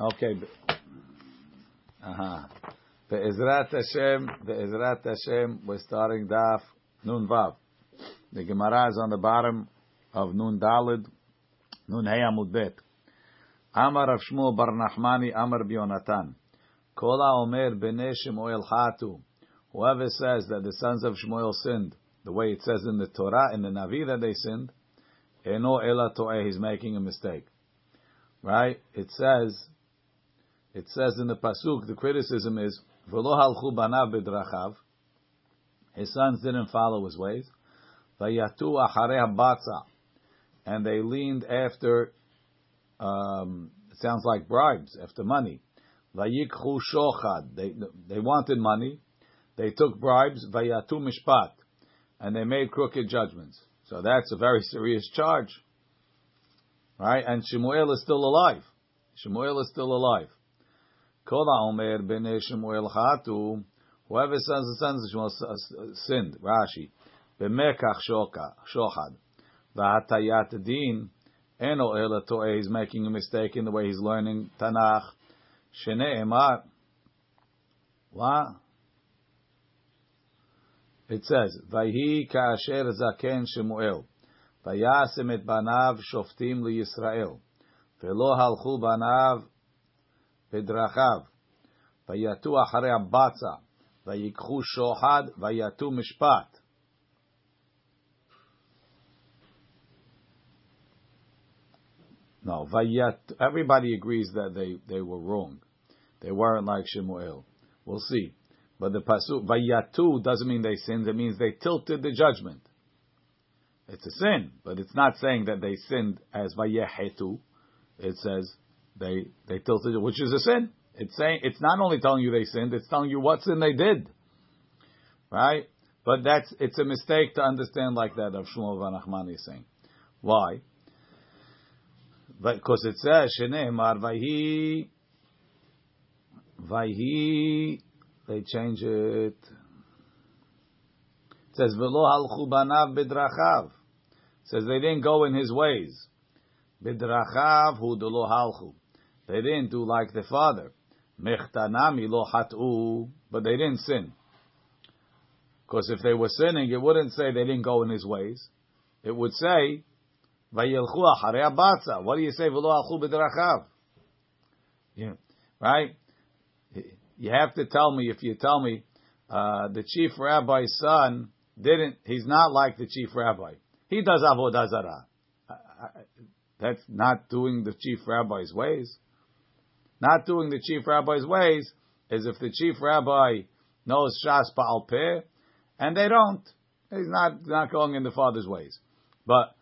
Okay. Uh-huh. Be'ezrat Hashem, Be'ezrat Hashem, we're starting Daf Nun Vav. The Gemara is on the bottom of Nun Dalid, Nun Hey Amud Bet. Amar Rav Shmuel Bar Nachmani, Amar Bionatan. Kola Omer Bnei Shemuel Hatu. Whoever says that the sons of Shmuel sinned, the way it says in the Torah, in the Navi that they sinned, Eno Ela To'eh, he's making a mistake. Right? It says, it says in the pasuk, the criticism is v'lo halchu banav bedrachav. His sons didn't follow his ways. Vayatu acharei habatza, and they leaned after. Um, it sounds like bribes, after money. Vayikchu shochad. They they wanted money. They took bribes. Vayatu mishpat, and they made crooked judgments. So that's a very serious charge, right? And Shemuel is still alive. Shemuel is still alive. Omer Shemuel chatu. Whoever says the sons of Shemuel sinned. Rashi. B'mekach shochad. V'hatayat din. Eno ela. He's making a mistake in the way he's learning Tanakh. Shene emar. It says, Vayhi ka'asher zaken Shemuel. Vayasem et banav shoftim liyisrael. Velo halchu banav בדרכיו, ויתו אחרי הבצע, ויקחו שוחד, ויתו משפט. No, vayat. Everybody agrees that they, they were wrong. They weren't like Shemuel. We'll see. But the pasuk vayatu doesn't mean they sinned. It means they tilted the judgment. It's a sin, but it's not saying that they sinned as vayehetu. It says they they tilted it, which is a sin. It's saying it's not only telling you they sinned, it's telling you what sin they did. Right? But that's it's a mistake to understand like that of Shmuel Van Achmani is saying. Why? Because it says Sheneemar Vayhi Vayhi they change it. It says Velo halchu banav bedrachav. says they didn't go in his ways. Bedrachav hu halchu. They didn't do like the father. Mechtanami lo hatu, but they didn't sin. Because if they were sinning, it wouldn't say they didn't go in his ways. It would say, acharei abatza. What do you say, v'lo alchu? Yeah, right? You have to tell me, if you tell me, uh, the chief rabbi's son didn't, he's not like the chief rabbi. He does avodah zarah. That's not doing the chief rabbi's ways. Not doing the chief rabbi's ways is if the chief rabbi knows Shas Ba'al Peh, and they don't. He's not, not going in the father's ways. But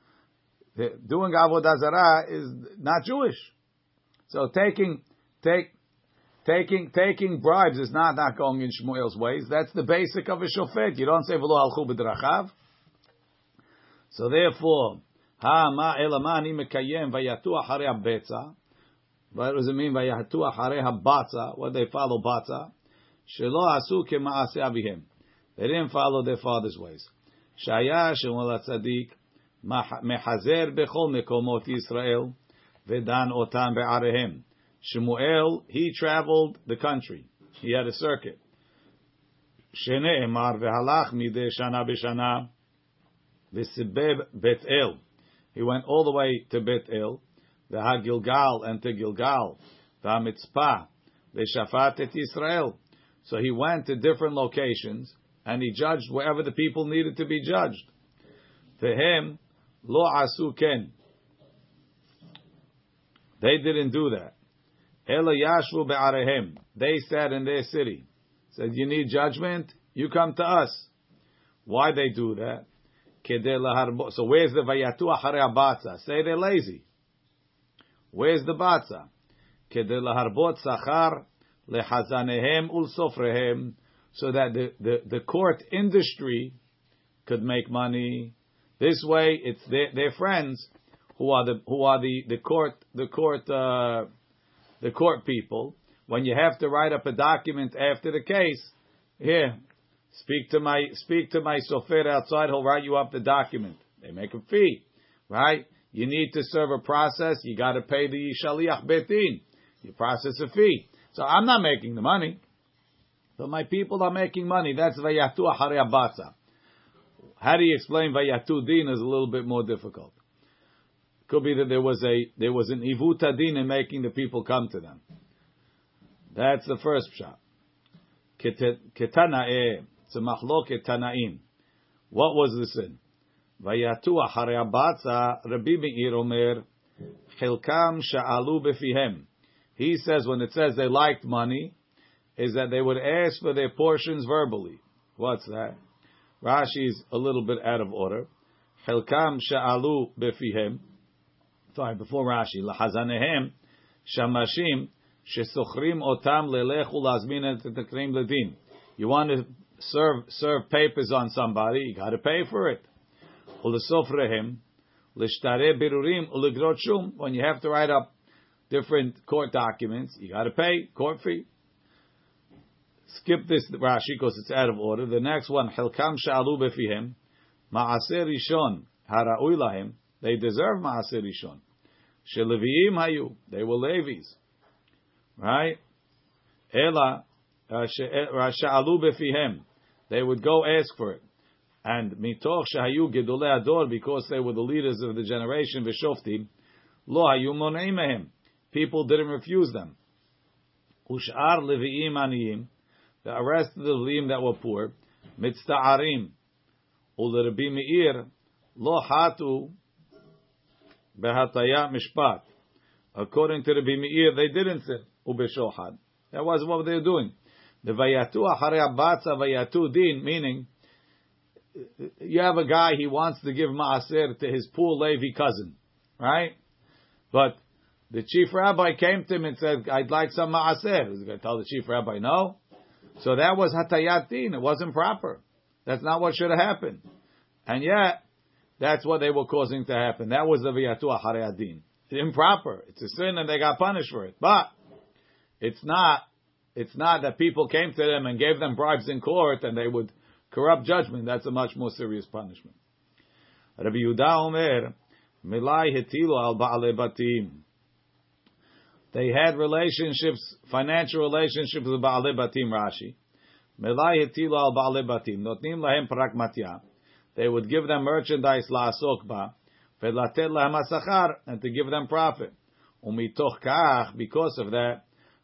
doing Avodah Zarah is not Jewish. So taking, take, taking, taking bribes is not, not going in Shmuel's ways. That's the basic of a shofet. You don't say v'lo alchu b'drachav. So therefore, ha ma elamani mekayem vayatu acharei abetza. What does it mean? Vayahatu acharei habatza. What they follow batza? Shelo asu kema'ase avihem. They didn't follow their father's ways. Shaya Shemuel Tzadik mechazer bechol mekomot Yisrael vedan otam be'arehem. Shemuel he traveled the country. He had a circuit. שנאמר והלך מדי שנה בשנה וסיבב בית אל. He went all the way to Bet El the Gilgal and to Gilgal, the Mitzpah, the Shafat et Israel. So he went to different locations and he judged wherever the people needed to be judged. To him, lo asu ken. They didn't do that. Ela yashvu be'arehem. They sat in their city. Said, you need judgment? You come to us. Why they do that? So where's the vayatu acharei Say they're lazy. Where's the batza? כדי להרבות שכר לחזניהם ולסופריהם, so that the, the, the court industry could make money. This way, it's their, their friends who are the who are the, the court the court uh, the court people. When you have to write up a document after the case, here, speak to my speak to my sofer outside. He'll write you up the document. They make a fee, right? You need to serve a process. You got to pay the shaliach betin. You process a fee. So I'm not making the money. But my people are making money. That's vayatu ahare abatza. How do you explain vayatu din is a little bit more difficult. Could be that there was a there was an ivuta din in making the people come to them. That's the first shot. Ketanae, it's a machloket. What was the sin? Vayatu אחרי הבצע, רבי מאיר אומר, חלקם שאלו בפיהם. He says when it says they liked money, is that they would ask for their portions verbally. What's that? Rashi's a little bit out of order. Chelkam sha'alu befihem. Sorry, before Rashi. Lahazanehem shamashim shesochrim otam lelech ulazmin et tekrim ledin. You want to serve serve papers on somebody, you got to pay for it. Ulesofrehem lishtare birurim ulegrot. When you have to write up different court documents, you got to pay court fee. Skip this Rashi because it's out of order. The next one, Hilkam Sha'alu Befihim, Ma'aser Rishon, Hara'ui Lahim, they deserve Ma'aser Rishon. Sheleviim Hayu, they were levies, Right? Ela, uh, Sha'alu Befihem, they would go ask for it. And mitoch shahayu gedolei ador, because they were the leaders of the generation, v'shoftim, lo hayu moneimehim. People didn't refuse them. Ushar leviim aniyim, the rest of the Levim that were poor, mitzta'arim, u'lerbi meir, lo hatu behataya mishpat. According to Rabbi Meir, they didn't sin ubeshohad. That was what they were doing. The vayatu acharei abatza vayatu din, meaning you have a guy he wants to give maaser to his poor Levi cousin, right? But the chief rabbi came to him and said, "I'd like some maaser." He's going to tell the chief rabbi no. So that was hatayat din. It wasn't proper. That's not what should have happened. And yet, that's what they were causing to happen. That was the viyatu acharei din. Improper. It's a sin, and they got punished for it. But it's not. It's not that people came to them and gave them bribes in court, and they would corrupt judgment. That's a much more serious punishment. Rabbi Yehuda Omer, Milai al ba'ale batim. They had relationships, financial relationships with Ba'ale Batim, Rashi. Hetilu al Ba'ale Batim. Notnim lahem. They would give them merchandise la'asok ba. Ve'latet lahem asachar. And to give them profit. Umitoch kach, because of that,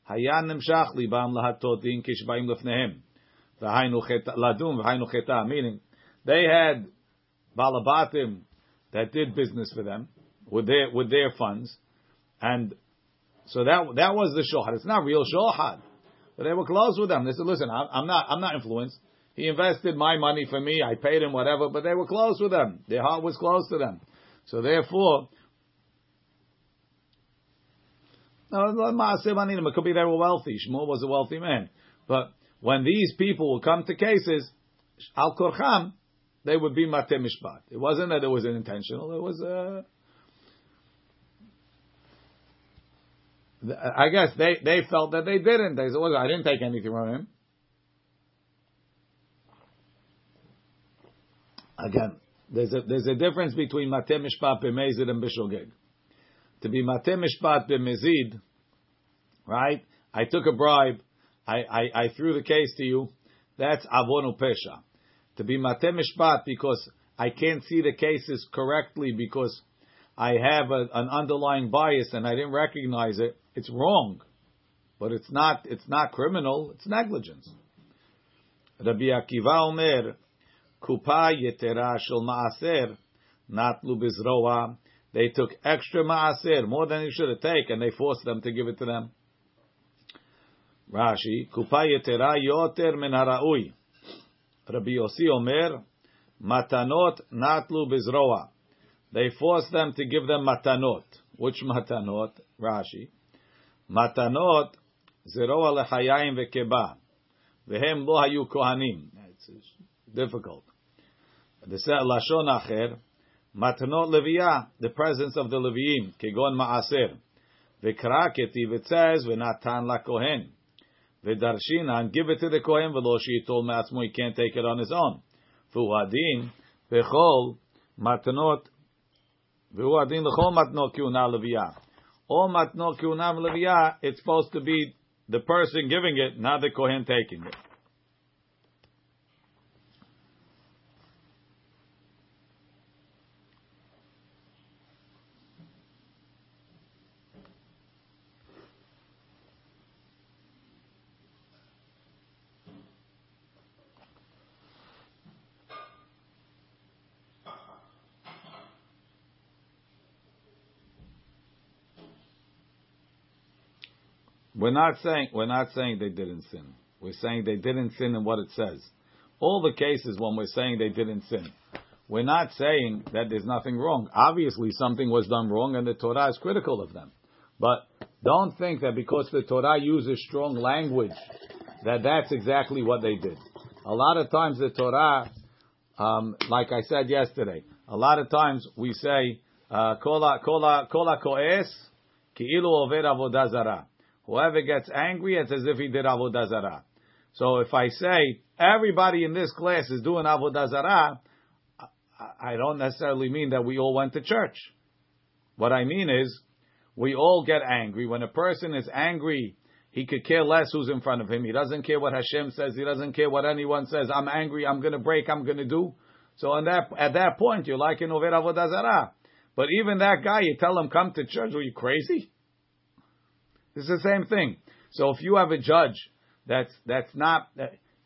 hayan nimshach libam lahatot din kishbaim lefnehem. Ladum v'hainu cheta. Meaning, they had balabatim that did business for them with their, with their funds. And so that that was the shohad. It's not real shohad, but they were close with them. They said, "Listen, I'm not I'm not influenced. He invested my money for me. I paid him whatever, but they were close with them. Their heart was close to them. So therefore." No, it could be they were wealthy. Shmuel was a wealthy man. But when these people will come to cases, al korcham, they would be mateh mishpat. It wasn't that it was intentional. It was uh, a I guess they, they felt that they didn't. They said, well, I didn't take anything from him. Again, there's a, there's a difference between Mateh Mishpat b'mezid and b'shogeg. To be Mateh Mishpat b'mezid, right? I took a bribe. I, I, I threw the case to you. That's avonu pesha. To be Mateh Mishpat because I can't see the cases correctly because I have a, an underlying bias and I didn't recognize it. It's wrong, but it's not. It's not criminal. It's negligence. Rabbi Akiva Omer, kupa yetera shel maaser, natlu bizroa. They took extra maaser, more than they should have taken, and they forced them to give it to them. Rashi, kupa yetera yoter min haraui. Rabbi Yossi Omer, matanot natlu bizroa. They forced them to give them matanot. Which matanot? Rashi. מתנות זה רוע לחיים וקיבה, והם לא היו כהנים. It's difficult. לשון אחר, מתנות לוויה, the presence of the לוויים, כגון מעשר. וקרא כתיב it says, ונתן לכהן. And give it to the Kohen Velo told Me'atzmo, he can't take it on his own. V'uadin, V'chol, Matnot, V'uadin, L'chol Matnot Kiuna levia. All Matnot Kiuna levia. it's supposed to be the person giving it, not the Kohen taking it. We're not saying we're not saying they didn't sin. We're saying they didn't sin in what it says. All the cases when we're saying they didn't sin, we're not saying that there's nothing wrong. Obviously, something was done wrong, and the Torah is critical of them. But don't think that because the Torah uses strong language, that that's exactly what they did. A lot of times the Torah, um, like I said yesterday, a lot of times we say, "Kola kola kola koes ki'ilu over avodah zarah." Whoever gets angry, it's as if he did Avodah Zarah. So if I say, everybody in this class is doing Avodah Zarah, I don't necessarily mean that we all went to church. What I mean is, we all get angry. When a person is angry, he could care less who's in front of him. He doesn't care what Hashem says. He doesn't care what anyone says. I'm angry. I'm going to break. I'm going to do. So that, at that point, you're like in Over Avodah Zarah. But even that guy, you tell him, come to church. Are you crazy? It's the same thing. So if you have a judge that's that's not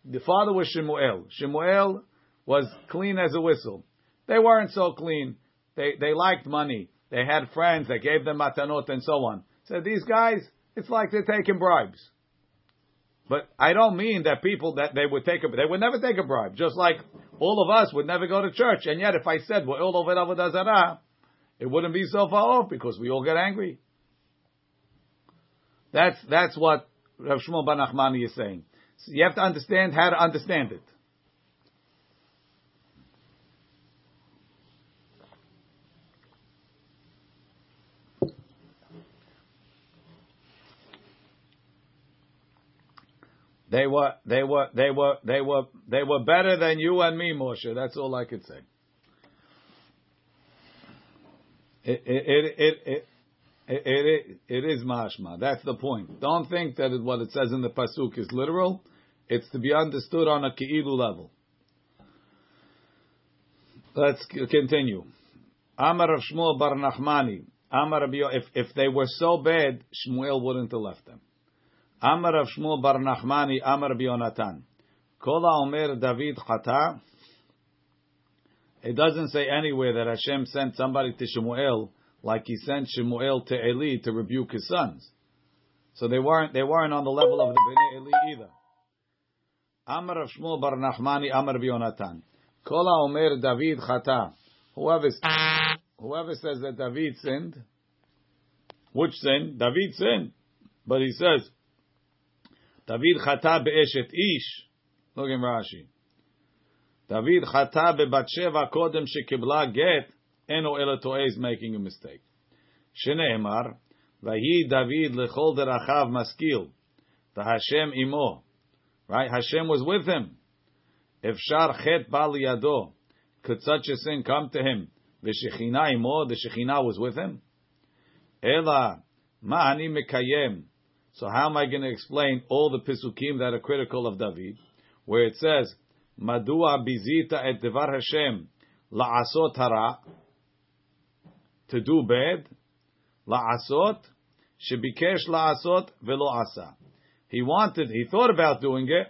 the father was Shemuel. Shemuel was clean as a whistle. They weren't so clean. They they liked money. They had friends. They gave them matanot and so on. So these guys, it's like they're taking bribes. But I don't mean that people that they would take a they would never take a bribe. Just like all of us would never go to church. And yet, if I said we're all over it wouldn't be so far off because we all get angry. That's that's what Rav Shmuel Bar Nachmani is saying. So you have to understand how to understand it. They were, they were, they were, they were, they were better than you and me, Moshe. That's all I could say. It, it, it, it, it it, it, is mashma. That's the point. Don't think that what it says in the pasuk is literal. It's to be understood on a ki'ilu level. Let's continue. Amar of Shmuel Bar Nachmani. Amar if if they were so bad, Shmuel wouldn't have left them. Amar of Shmuel Bar Nachmani. Amar Yonatan. Kola Omer David Chata. It doesn't say anywhere that Hashem sent somebody to Shmuel like he sent Shemuel to Eli to rebuke his sons. So they weren't they weren't on the level of the Bnei Eli either. Amar of Shmuel Bar Nachmani Amar Bionatan. Kola Omer David Chata. Whoever whoever says that David sinned, which sin? David sinned, but he says David Chata be'eshet ish. Look in Rashi. David Chata be'batsheva kodem shekibla get Eno Elatoe is making a mistake. Shneemar, Vahi David lechol derachav maskil, the Hashem imo. Right? Hashem was with him. If chet bal yado, could such a sin come to him? V'shechina imo, the Shechina was with him. Ela, ma'ani mekayem. So how am I going to explain all the pisukim that are critical of David, where it says, Madua bizita et devar Hashem la'asot hara, to do bad, la'asot, shebikesh la'asot velo asa. He wanted, he thought about doing it,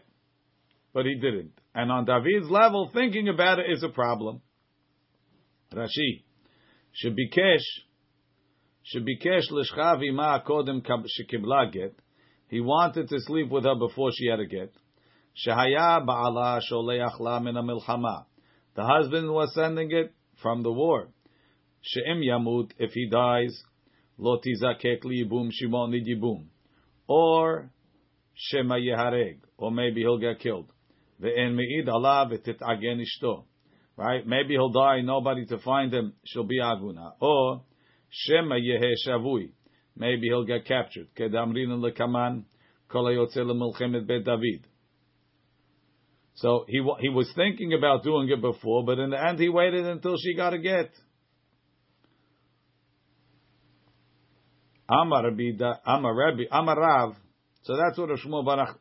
but he didn't. And on David's level, thinking about it is a problem. Rashi, shebikesh, shebikesh l'shchavi ma kodem shekibla get. He wanted to sleep with her before she had a get. Shahaya ba'ala sholeach la min. The husband was sending it from the war. She'em yamut, if he dies, lo tizakek liyibum shimon nidibum. Or, shema yehareg, or maybe he'll get killed. Ve'en me'id alav agen ishto. Right? Maybe he'll die, nobody to find him, she'll be aguna. Or, shema yehe shavui. Maybe he'll get captured. Kedamrin lekaman, kol hayotze lemilchemet bet David. So he he was thinking about doing it before, but in the end he waited until she got a get. Amar Rabbi, Amar Rabbi, Amar Rav. So that's what Shmuel Barach.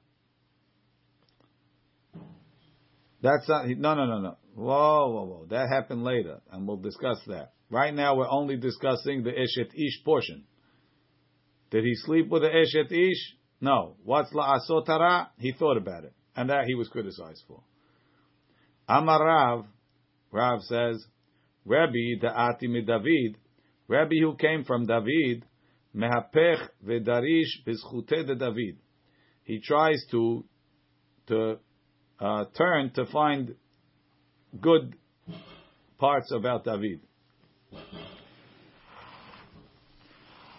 That's not, no, no, no, no. Whoa, whoa, whoa. That happened later, and we'll discuss that. Right now, we're only discussing the Eshet Ish portion. Did he sleep with the Eshet Ish? No. What's La'asotara? He thought about it, and that he was criticized for. Amar Rav, Rav says, Rabbi the Da'ati David, Rabbi who came from David, Mehapech Vedarish Bizchute de David. He tries to to uh, turn to find good parts about David.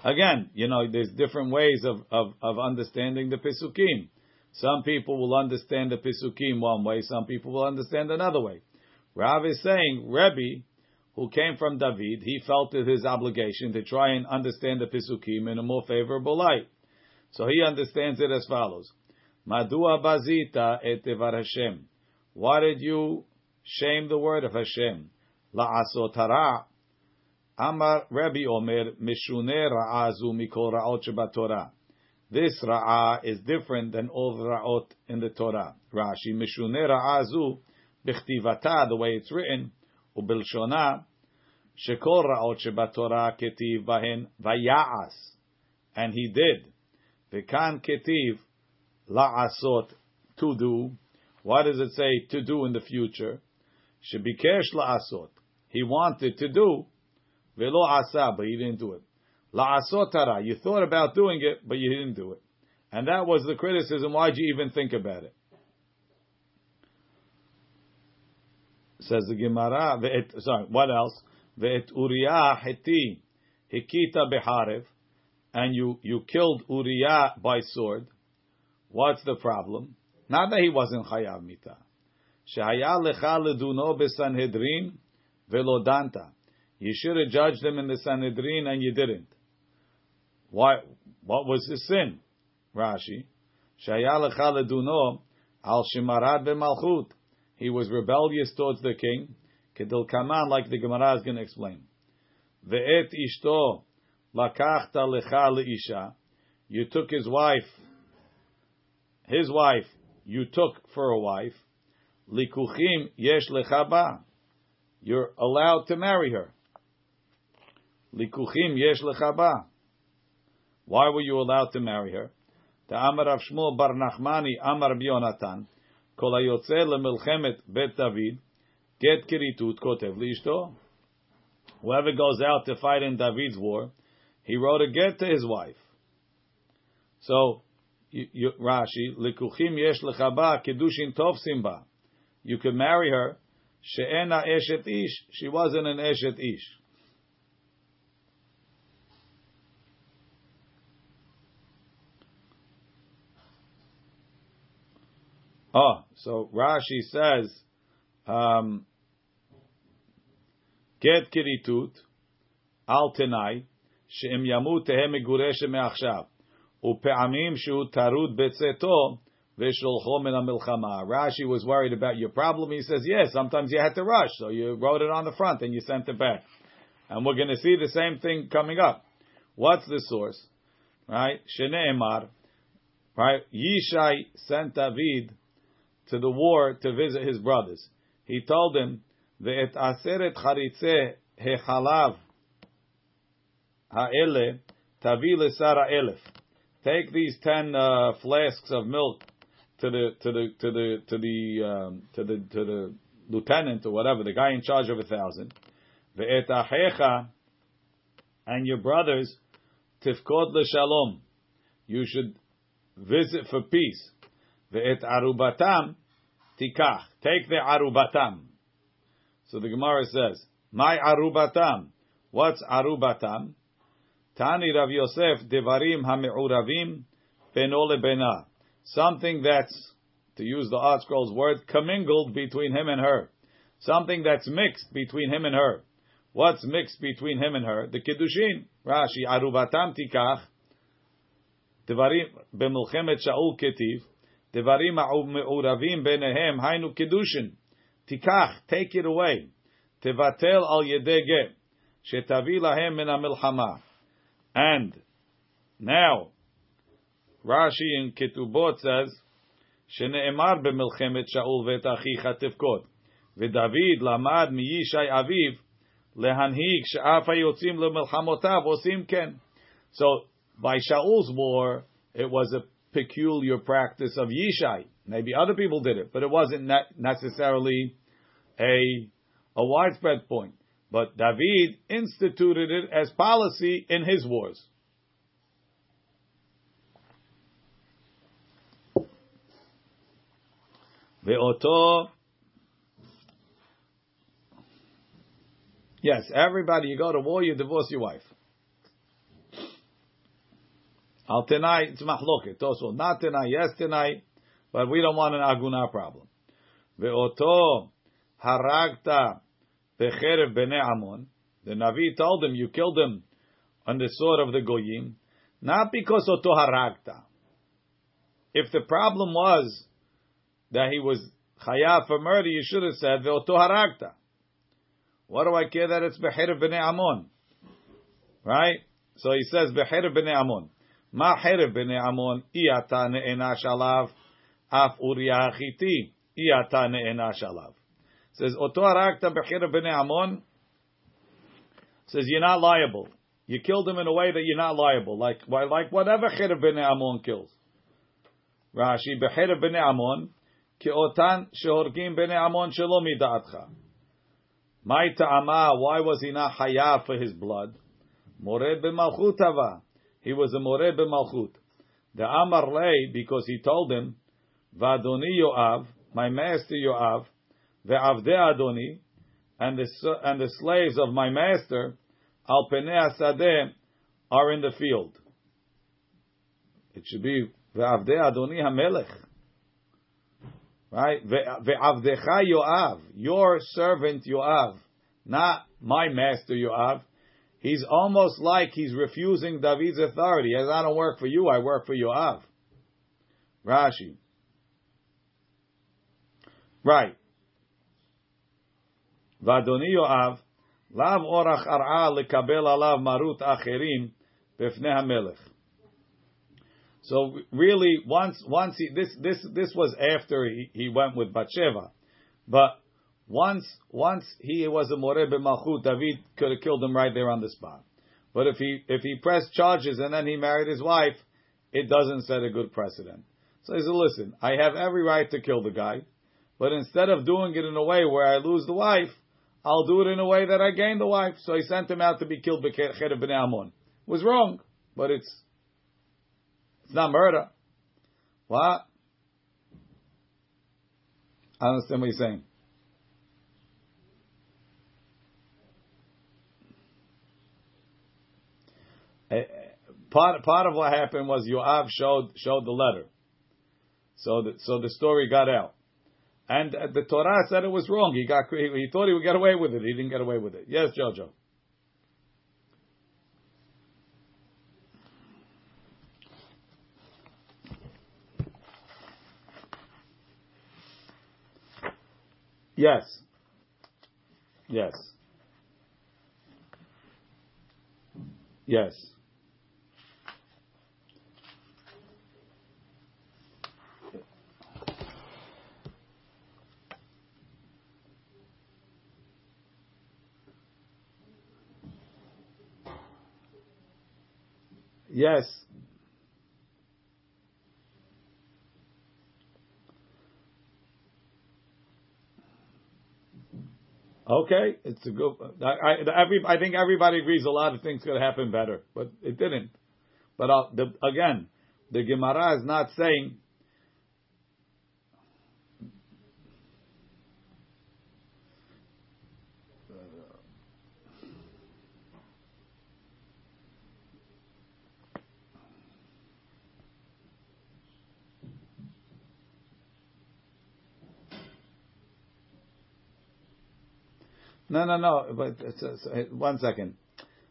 Again, you know, there's different ways of, of, of understanding the Pisukim. Some people will understand the Pisukim one way, some people will understand another way. Rav is saying, Rebbe, who came from David, he felt it his obligation to try and understand the Pisukim in a more favorable light. So he understands it as follows. Madua bazita et Hashem. Why did you shame the word of Hashem? La'asotara. Amar Rabbi Omer mishune ra'azu mikol ra'ot. This ra'ah is different than all the ra'ot in the Torah. Rashi mishune ra'azu bichtivata, the way it's written, ubilshona shekol ra'ot shebatorah ketiv bahen vaya'as. And he did. V'kan ketiv la'asot, to do. Why does it say to do in the future? Shebikesh la'asot. He wanted to do, velo asa, but he didn't do it. La'asot You thought about doing it, but you didn't do it. And that was the criticism. Why'd you even think about it? Says the Gemara. Sorry, what else? Ve'et Uriah heti hikita beharev, and you you killed Uriah by sword. What's the problem? Not that he wasn't chayav mita. Shehaya lecha leduno besanhedrin velodanta. You should have judged him in the Sanhedrin and you didn't. Why? What was his sin? Rashi. Shehaya lecha leduno al shimarad b'malchut. He was rebellious towards the king. Kedil kaman, like the Gemara is going to explain. Ve'et ishto lakachta lecha leisha. You took his wife his wife you took for a wife, likuchim yesh lechaba. You're allowed to marry her. Likuchim yesh lechaba. Why were you allowed to marry her? The Amar of Shmuel Bar Nachmani Amar Bionatan Kol hayotze lemilchemet bet David get kiritut kotev liishto. Whoever goes out to fight in David's war, he wrote a get to his wife. So Rashi, likuchim yesh lechaba kedushin tov simba. You could marry her. She'ena eshet ish. She wasn't an eshet ish. Oh, so Rashi says, um, get kiritut al tenai she'im yamut tehem megureshe me'achshav. Upe'amim shu tarud betzeto v'sholcho min milchama. Rashi was worried about your problem. He says, yes, sometimes you had to rush, so you wrote it on the front and you sent it back. And we're going to see the same thing coming up. What's the source? Right? Shene'emar. Right? Yishai sent David to the war to visit his brothers. He told them, Ve'et aseret charitze hechalav ha'ele elef. Take these ten uh, flasks of milk to the to the to the to the um, to the to the lieutenant or whatever, the guy in charge of a thousand. Ve'etahecha and your brothers tifkod l'shalom. You should visit for peace. Ve'et arubatam tikach. Take the arubatam. So the Gemara says, "My arubatam." What's arubatam? Tani Rav Yosef Devarim Hame'uravim Beno Lebena. Something that's, to use the ArtScroll's word, commingled between him and her. Something that's mixed between him and her. What's mixed between him and her? The Kiddushin. Rashi, Arubatam Tikach. Devarim B'milchemet Shaul Ketiv. Devarim Me'uravim Benehem Hainu Kiddushin. Tikach, take it away. Tevatel al Yedege. Shetavi lahem min milchama and Now, Rashi in Ketubot says, שנאמר במלחמת שאול ואת אחיך תבכות. ודוד למד מישי אביו להנהיג שאף היוצאים למלחמותיו עושים כן. So, by Shaul's war, it was a peculiar practice of Yishai. Maybe other people did it, but it wasn't necessarily a, a widespread point. But David instituted it as policy in his wars. Ve'oto. Yes, everybody, you go to war, you divorce your wife. Al tonight, it's mahloket. Also, not tonight, yes tonight, but we don't want an aguna problem. Ve'oto haragta becherev bene Amon. The Navi told him, you killed him on the sword of the Goyim, not because oto haragta. If the problem was that he was chayav for murder, you should have said ve'oto haragta. What do I care that it's becherev bene Amon? Right? So he says becherev bene Amon. Ma חרב בני עמון, אי אתה נענש עליו, אף אוריה החיתי, אי אתה נענש עליו. says, אותו הרגת בחרב בני עמון, says, you're not liable. You killed him in a way that you're not liable, like, like whatever חרב בני עמון kills. רש"י, בחרב בני עמון, כאותן שהורגים בני עמון שלא מדעתך. מהי טעמה, why was he not חייב for his blood? מורד במלכות טבע. He was a moreh b'malchut. The Amar lay because he told him, "Vadoni Yoav, my master Yoav, ve'avde Adoni, and the and the slaves of my master, al asadeh, are in the field." It should be ve'avde Adoni hamelech. Right? Ve'avdecha Yoav, your servant Yoav, not my master Yoav. He's almost like he's refusing David's authority. As I don't work for you, I work for Yoav. Rashi. Right. Vadoni Yoav, lav orach alav marut acherim befnei hamelech. So really, once once he, this this this was after he, he went with Bathsheba, but once, once he was a moreh b'malchut, David could have killed him right there on the spot. But if he if he pressed charges and then he married his wife, it doesn't set a good precedent. So he said, "Listen, I have every right to kill the guy, but instead of doing it in a way where I lose the wife, I'll do it in a way that I gain the wife." So he sent him out to be killed by Cherev ben Amon. Was wrong, but it's it's not murder. What? I understand what you're saying. Eh, eh, part part of what happened was Yoav showed showed the letter, so the, so the story got out, and uh, the Torah said it was wrong. He got he, he thought he would get away with it. He didn't get away with it. Yes, Jojo. Yes. Yes. Yes. Yes. Okay, it's a good. I, I, every, I think everybody agrees a lot of things could happen better, but it didn't. But uh, the, again, the Gemara is not saying No, no, no. But uh, it's, one second.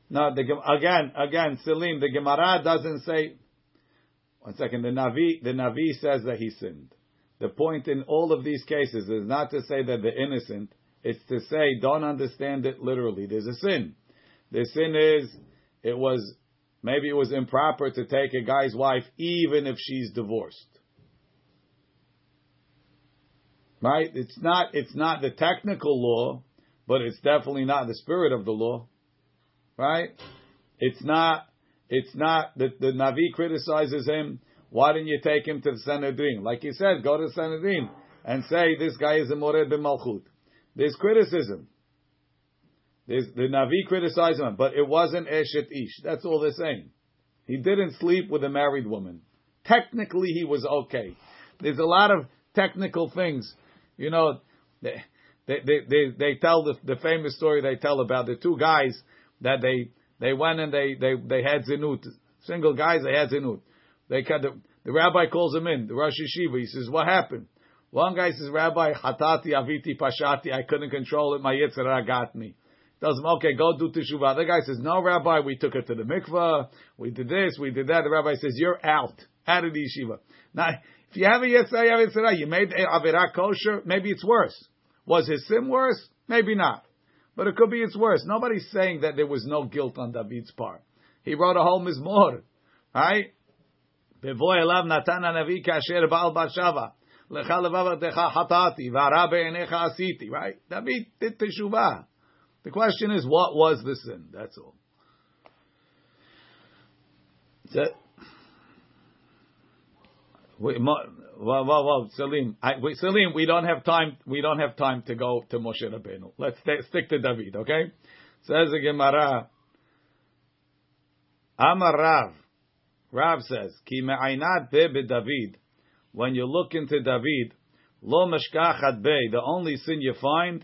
No, the, again, again, Selim, the Gemara doesn't say. One second. The Navi, the Navi says that he sinned. The point in all of these cases is not to say that they're innocent. It's to say don't understand it literally. There's a sin. The sin is it was maybe it was improper to take a guy's wife even if she's divorced. Right? It's not it's not the technical law, but it's definitely not the spirit of the law. Right? It's not it's not that the Navi criticizes him. Why didn't you take him to the Sanhedrin? Like he said, go to the Sanhedrin and say this guy is a Mored ben Malchut. There's criticism. There's, the Navi criticized him, but it wasn't Eshet Ish. That's all they're saying. He didn't sleep with a married woman. Technically, he was okay. There's a lot of technical things. You know, they, they, they, tell the, the famous story they tell about the two guys that they, they went and they, they, they had zinut. Single guys, they had zinut. They cut the, the rabbi calls him in, the Rosh Yeshiva. He says, what happened? One guy says, Rabbi, hatati aviti pashati, I couldn't control it, my yitzhara got me. Tells him, okay, go do teshuvah. The guy says, no, Rabbi, we took her to the mikvah, we did this, we did that. The rabbi says, you're out, out of the yeshiva. Now, if you have a yitzhara, you have a yitzhara, you made avirah kosher, maybe it's worse. Was his sin worse? Maybe not. But it could be it's worse. Nobody's saying that there was no guilt on David's part. He wrote a whole mizmor, right? בבוא אליו נתן הנביא כאשר בעל בת שבע. לך לבבתך חטאתי, והרע בעיניך עשיתי, right? David did teshuvah. The question is, what was the sin? That's all. That's it. Well, well, well, Salim, Salim, we don't have time. We don't have time to go to Moshe Rabbeinu. Let's stay, stick to David, okay? Says the Gemara. Amar Rav. Rav says, Ki me'ainat be David. When you look into David, lo meshkachat be. The only sin you find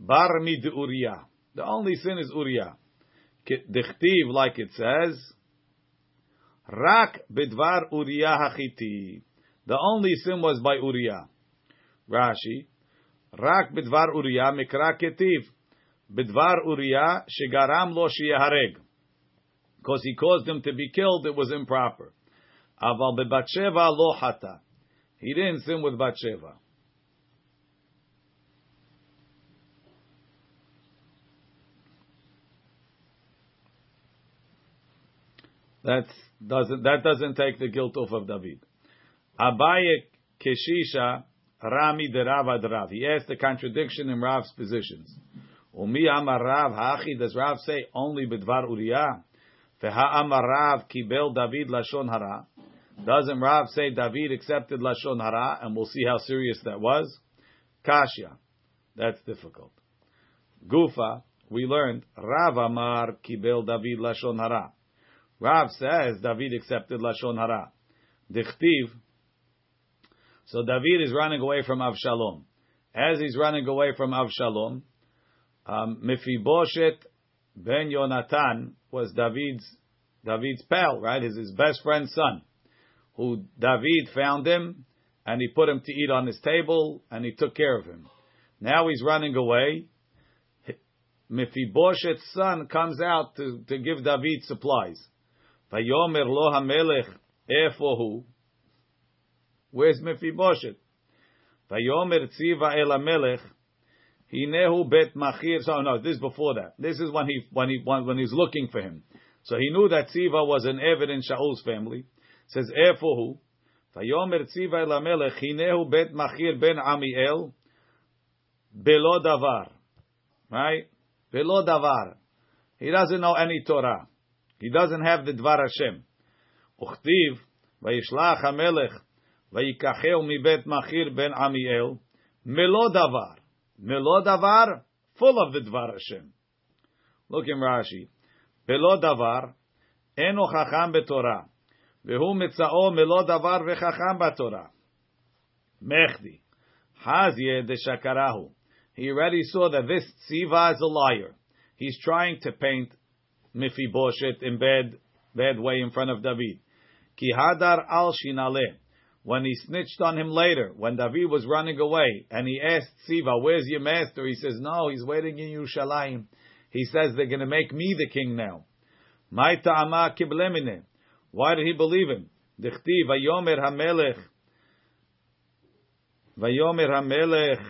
Bar mid Uriah. The only sin is Uriah. Dichtiv, like it says, Rak bidvar Uriah hachiti. The only sin was by Uriah. Rashi, Rak bidvar Uriah mikra ketiv. Bidvar Uriah shegaram lo shiyahareg. Because he caused him to be killed, it was improper. Aval bebatsheva lo hata. He didn't sin with Batsheva. That doesn't that doesn't take the guilt off of David. Abaye Keshisha Rami de Rav. He asked the contradiction in Rav's positions. Umi Amar Rav Hachi. Does Rav say only Bidvar Uriah? Veha Amar Rav Kibel David Lashon Hara. Doesn't Rav say David accepted Lashon Hara? And we'll see how serious that was. Kashya. That's difficult. Gufa. We learned Rav Amar Kibel David Lashon Hara. Rav says David accepted lashon hara. Dichtiv. So David is running away from Avshalom. As he's running away from Avshalom, um, ben Yonatan was David's David's pal, right? His his best friend's son, who David found him and he put him to eat on his table and he took care of him. Now he's running away. Mephibosheth's son comes out to, to give David supplies. Vayomer lo hamelech efohu. Where's Mephibosheth? Vayomer tziva el hamelech. Hinehu bet machir. So no, this is before that. This is when he when he when he's looking for him. So he knew that Tziva was an Eved in Shaul's family. It says efohu. Vayomer tziva el hamelech. Hinehu bet machir ben Amiel. Belo davar. Right? Belo davar. He doesn't know any Torah. He doesn't have the Dvar Hashem. Uchtiv, Vayishlach HaMelech, Vayikacheu mibet Machir ben Amiel, Melo Davar. Melo Davar, full of the Dvar Hashem. Look in Rashi. Melo Davar, Eno Chacham beTorah. והוא מצאו מלוא דבר וחכם בתורה. Mechdi. Hazye de He already saw that this tziva is a liar. He's trying to paint Mephibosheth in bad, bad way in front of David. Ki hadar al shinale. When he snitched on him later, when David was running away, and he asked Tziva, "Where's your master?" He says, "No, he's waiting in Yerushalayim." He says they're going to make me the king now. Why did he believe him? Dichti vayomer hamelech. Vayomer hamelech.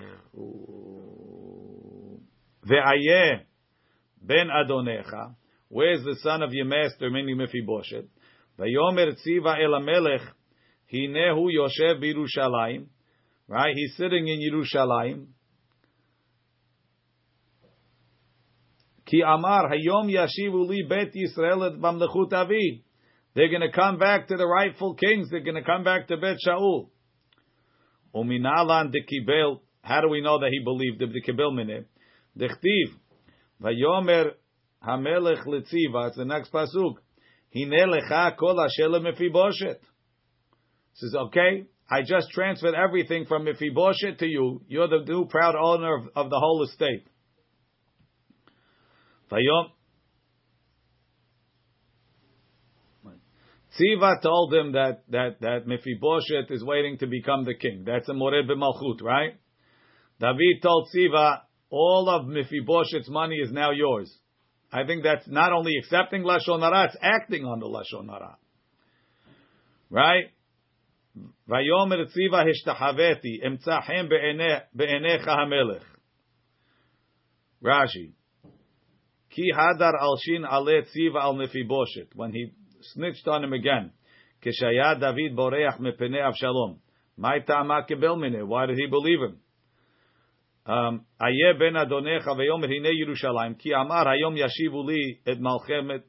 Ve'ayeh ben adonecha. Where's the son of your master, meaning Mephibosheth? Vayomer tziva el amelech, hinehu yoshev b'Yerushalayim. Right? He's sitting in Yerushalayim. Ki amar hayom yashivu li bet Yisrael et avi. They're going to come back to the rightful kings. They're going to come back to Bet Shaul. Uminalan de kibel. How do we know that he believed the kibel mineh? Dechtiv. Vayomer hamelech letziva. It's the next pasuk. Hine lecha kol asher Mephibosheth. Says, okay, I just transferred everything from Mephibosheth to you. You're the new proud owner of, of the whole estate. Vayom. Tziva told him that that that Mephibosheth is waiting to become the king. That's a mored b'malchut, right? David told Tziva, all of Mephibosheth's money is now yours. I think that's not only accepting lashon hara, it's acting on the lashon hara, right? Vayomer Tziva hishtachaveti emtzachem be'enecha hamelech. Rashi. Ki hadar al shin ale Tziva al Mephibosheth. When he snitched on him again. Kishaya David boreach mepene Avshalom. My ta'ama kebel mine. Why did he believe him? Aye ben adonecha veyomer hine Yerushalayim. Ki amar hayom yashivu li et malchem et.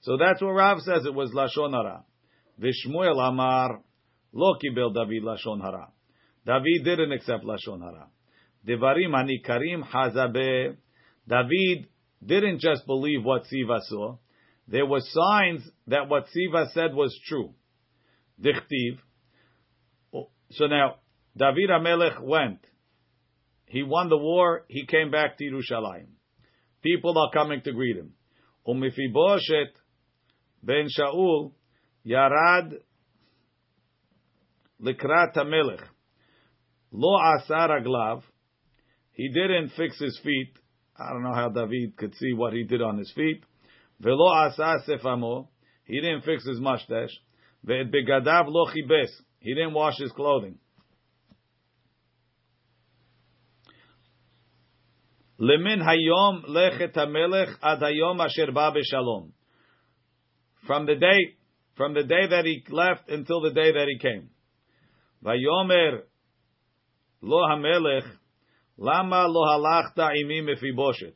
So that's what Rav says. It was lashon hara. Vishmuel amar lo kibel David lashon hara. David didn't accept lashon hara. Devarim hanikarim hazabe. David didn't just believe what Tziva saw there were signs that what Tziva said was true. Dichtiv. So now, David Amelech went. He won the war. He came back to Yerushalayim. People are coming to greet him. Umifiboshet ben Shaul yarad likrat Amelech. Lo asar aglav. He didn't fix his feet. I don't know how David could see what he did on his feet. Velo asa sefamo. He didn't fix his mustache. Ve'et begadav lo chibes. He didn't wash his clothing. Lemin hayom lechet hamelech ad hayom asher ba b'shalom. From the day, from the day that he left until the day that he came. Vayomer lo hamelech lama lo halachta imi mefiboshet.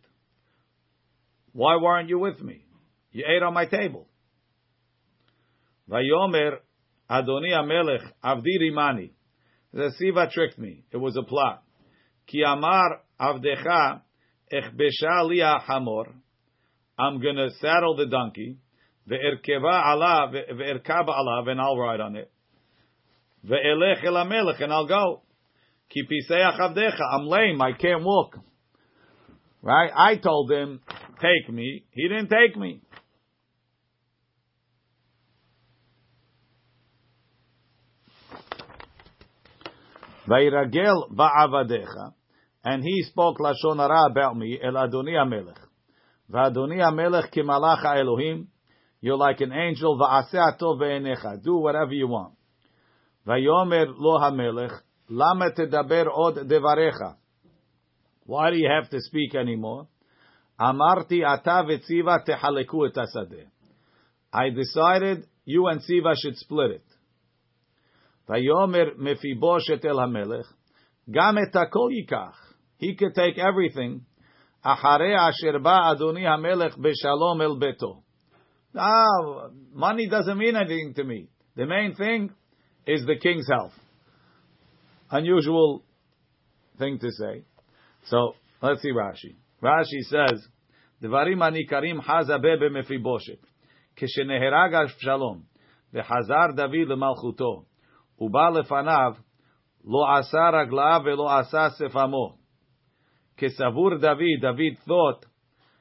Why weren't you with me? You ate on my table. Vayomer Adoni Amelech Avdi Rimani. The Tziva tricked me. It was a plot. Ki Amar Avdecha Echbesha Liya Hamor. I'm gonna saddle the donkey. Ve'erkeva ala ve'erkaba ala and I'll ride on it. Ve'elech el and I'll go. Ki piseach Avdecha. I'm lame. I can't walk. Right? I told him, take me. He didn't take me. Vairagel ba'avadecha, and he spoke lashon hara about me, el Adoni Amelech. Va'Adoni Amelech kimalach Elohim, you're like an angel, do whatever you want. Vayomer lo Hamelech, lama tedaber od devarecha. Why do you have to speak anymore? Amarti ata tehaleku et asadeh. I decided you and Tziva should split it. Vayomer Mephibosheth el Hamelech, Gam et hakol yikach. He could take everything. Asher ba Adoni Hamelech el. Ah, money doesn't mean anything to me. The main thing is the king's health. Unusual thing to say. So let's see Rashi. Rashi says, "Devarim anikarim hazabe b'Mephibosheth, כשנהרג אבשלום, וחזר דוד למלכותו, ובא לפניו, לא עשה רגליו ולא עשה שפמו. כסבור דוד, David thought,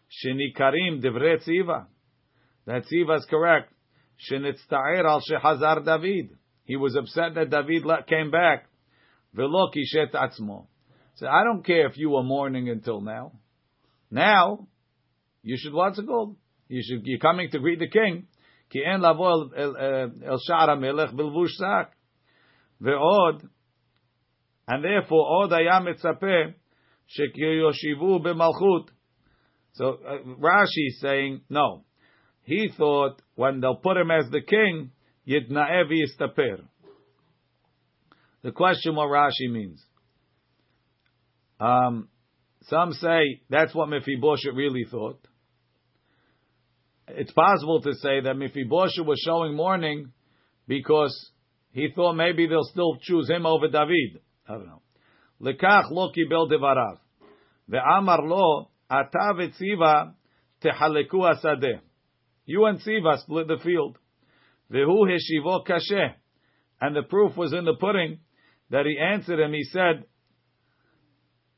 שניכרים דברי ציווה. That ציווה is correct. שנצטער על שחזר דוד. He was upset that David came back. ולא קישט עצמו. So I don't care if you were mourning until now. Now, you should what's it called? You should, you're coming to greet the king. כי אין לבוא אל שער המלך בלבוש שק. ועוד, and therefore עוד היה מצפה שיושיבו במלכות, So uh, Rashi is saying no. he thought when they'll put him as the king, yitnaev yistaper. The question what Rashi means. Um, some say that's what Mephibosheth really thought. It's possible to say that Mephibosheth was showing mourning because he thought maybe they'll still choose him over David. I don't know. Lekach lo kibel devarav. Ve'amar lo ata v'tziva tehaleku asadeh. You and Tziva split the field. Vehu heshivo kashe. And the proof was in the pudding that he answered him. He said,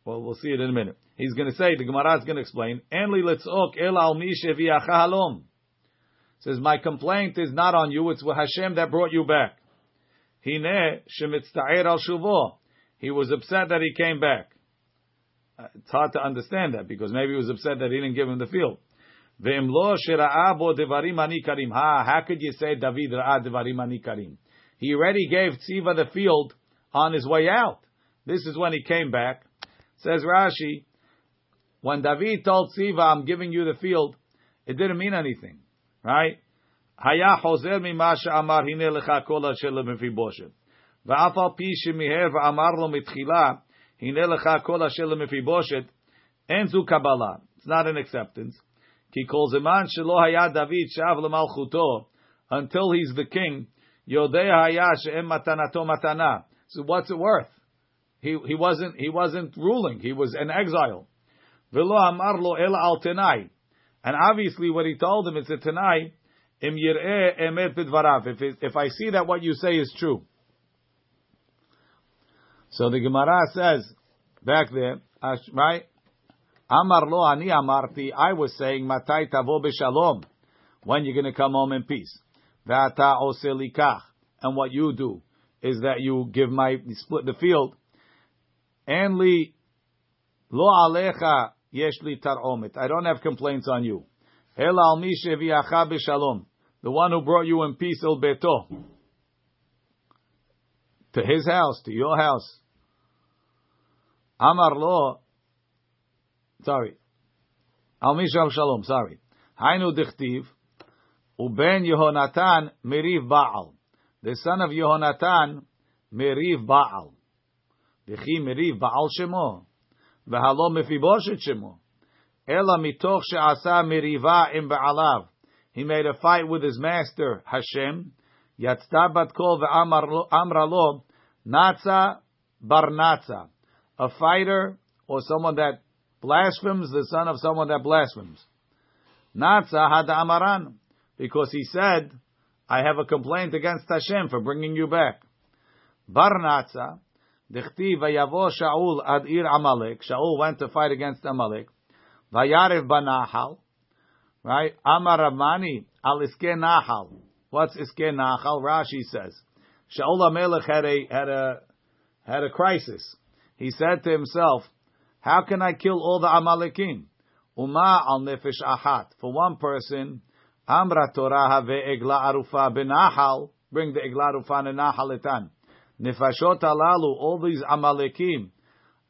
well, we'll see it in a minute. He's going to say, the Gemara is going to explain, Enli litzok el al halom. Says, my complaint is not on you, it's with Hashem that brought you back. Hine shemitzta'er al shuvo. He was upset that he came back. Uh, it's hard to understand that because maybe he was upset that he didn't give him the field. Ve'imlo shera'a bo devarim anikarim. Ha, how could you say David ra'a devarim anikarim? He already gave Tziva the field on his way out. This is when he came back. Says Rashi, when David told Tziva, I'm giving you the field, it didn't mean anything. Right? היה חוזר ממה שאמר הנה לך כל אשר למפיבושת. ואף על פי שמיהר ואמר לו מתחילה, הנה לך כל אשר למפיבושת, אין זו קבלה. It's not an acceptance. He calls him man shelo haya David shav lemalchuto until he's the king. Yodei haya she'em matanato matana. So what's it worth? He he wasn't he wasn't ruling. He was an exile. Velo amar lo el al tenai. And obviously, what he told him is a tenai im yireh emet bidvarav. If if I see that what you say is true. So the Gemara says back there, right? Amar lo ani amarti. I was saying matai tavo b'shalom. When you're going to come home in peace. Ve'ata oselikach. And what you do is that you give my you split the field. And li lo alecha yesh li taromet. I don't have complaints on you. El al mi sheviacha b'shalom the one who brought you in peace, El Beto, to his house, to your house. Amar lo, sorry, Al Mishal Shalom, sorry. Hainu dichtiv, uben Yehonatan meriv Baal. The son of Yehonatan meriv Baal. V'chi meriv Baal shemo. V'halo mefiboshet shemo. Ela mitoch she'asa meriva im Baalav. He made a fight with his master Hashem. Yatzta bat kol ve'amra lo natza bar natza. A fighter or someone that blasphemes, the son of someone that blasphemes. Natza had amaran. Because he said, I have a complaint against Hashem for bringing you back. Bar natza. Dichti vayavo Shaul ad ir Amalek. Shaul went to fight against Amalek. Vayarev banahal. Right? Amar Ramani al iske nahal. What's iske nahal? Rashi says. Shaul HaMelech had a, had a, had a crisis. He said to himself, how can I kill all the Amalekim? Uma al nefesh ahat. For one person, Amra Torah have egla arufa benahal. Bring the egla arufa benahal etan. Nefashot alalu, all these Amalekim,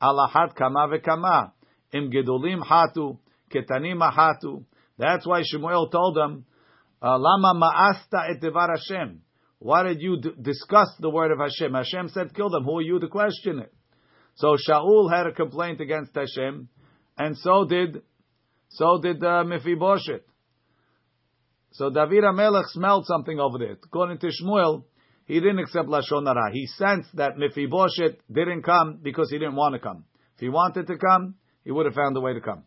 alahat kama vekama. Im gedolim hatu, ketanim hatu. That's why Shemuel told them, uh, Lama ma'asta et devar Hashem. Why did you d- discuss the word of Hashem? Hashem said, kill them. Who are you to question it? So Shaul had a complaint against Hashem, and so did, so did uh, Mephibosheth. So David Amelech smelled something over there. According to Shmuel, he didn't accept Lashon Hara. He sensed that Mephibosheth didn't come because he didn't want to come. If he wanted to come, he would have found a way to come.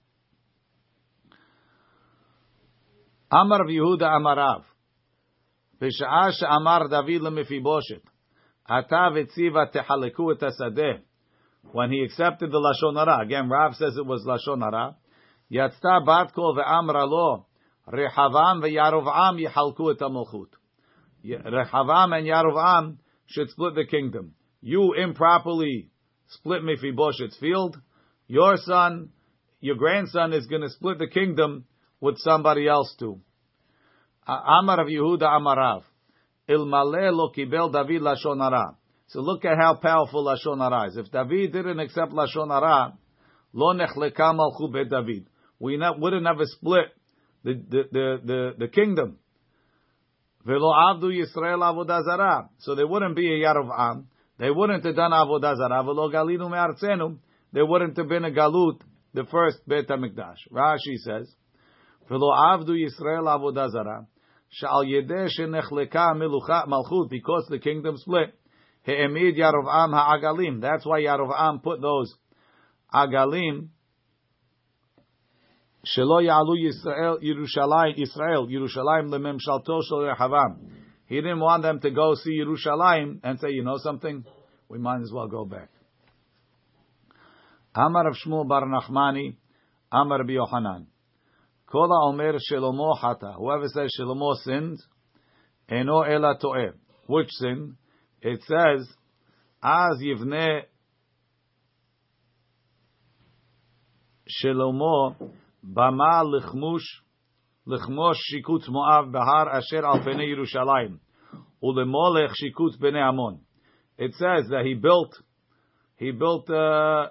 Amar of Yehuda Amarav. B'sha'ah Amar David leMephibosheth. Ata v'tziva tehaleku et when he accepted the lashon hara. Again, Rav says it was lashon hara. Yatzta bat kol ve'amra lo Rehavam ve'yarov'am yichalku et amalchut. Rehavam and Yarov'am should split the kingdom. You improperly split Mephibosheth's field. Your son, your grandson is going to split the kingdom with somebody else too. Amar of Yehuda Amarav. Ilmale lo kibel David lashon hara. So look at how powerful lashon hara is. If David didn't accept lashon hara, lo nechleka malchu bet David. we not, would have split the, the, the, the, the kingdom. Velo avdu Yisrael avodah zarah. So there wouldn't be a Yarovam. They wouldn't have done avodah zarah. Velo galinu me'artzenu. There wouldn't have been a galut, the first Beit HaMikdash. Rashi says, Velo avdu Yisrael avodah zarah. Shal yedeh shenechleka malchut, because the kingdom split. He'emid Yarovam ha'agalim. That's why Yarovam put those agalim Shelo Yalu Yisrael Yerushalayim Israel Yerushalayim lememshalto shel Rehavam. He didn't want them to go see Yerushalayim and say, you know something, we might as well go back. Amar of Shmuel Bar Nachmani, Amar Rabbi Yochanan. Kola Omer Shelomo Hata. Whoever says Shelomo sinned, Eno Ela To'eh. Which sin? It says, Az Yivne Shelomo Bama lichmush lichmosh shikut Moav bahar asher al pene Yerushalayim ulemolech shikut bene Amon. It says that he built he built uh,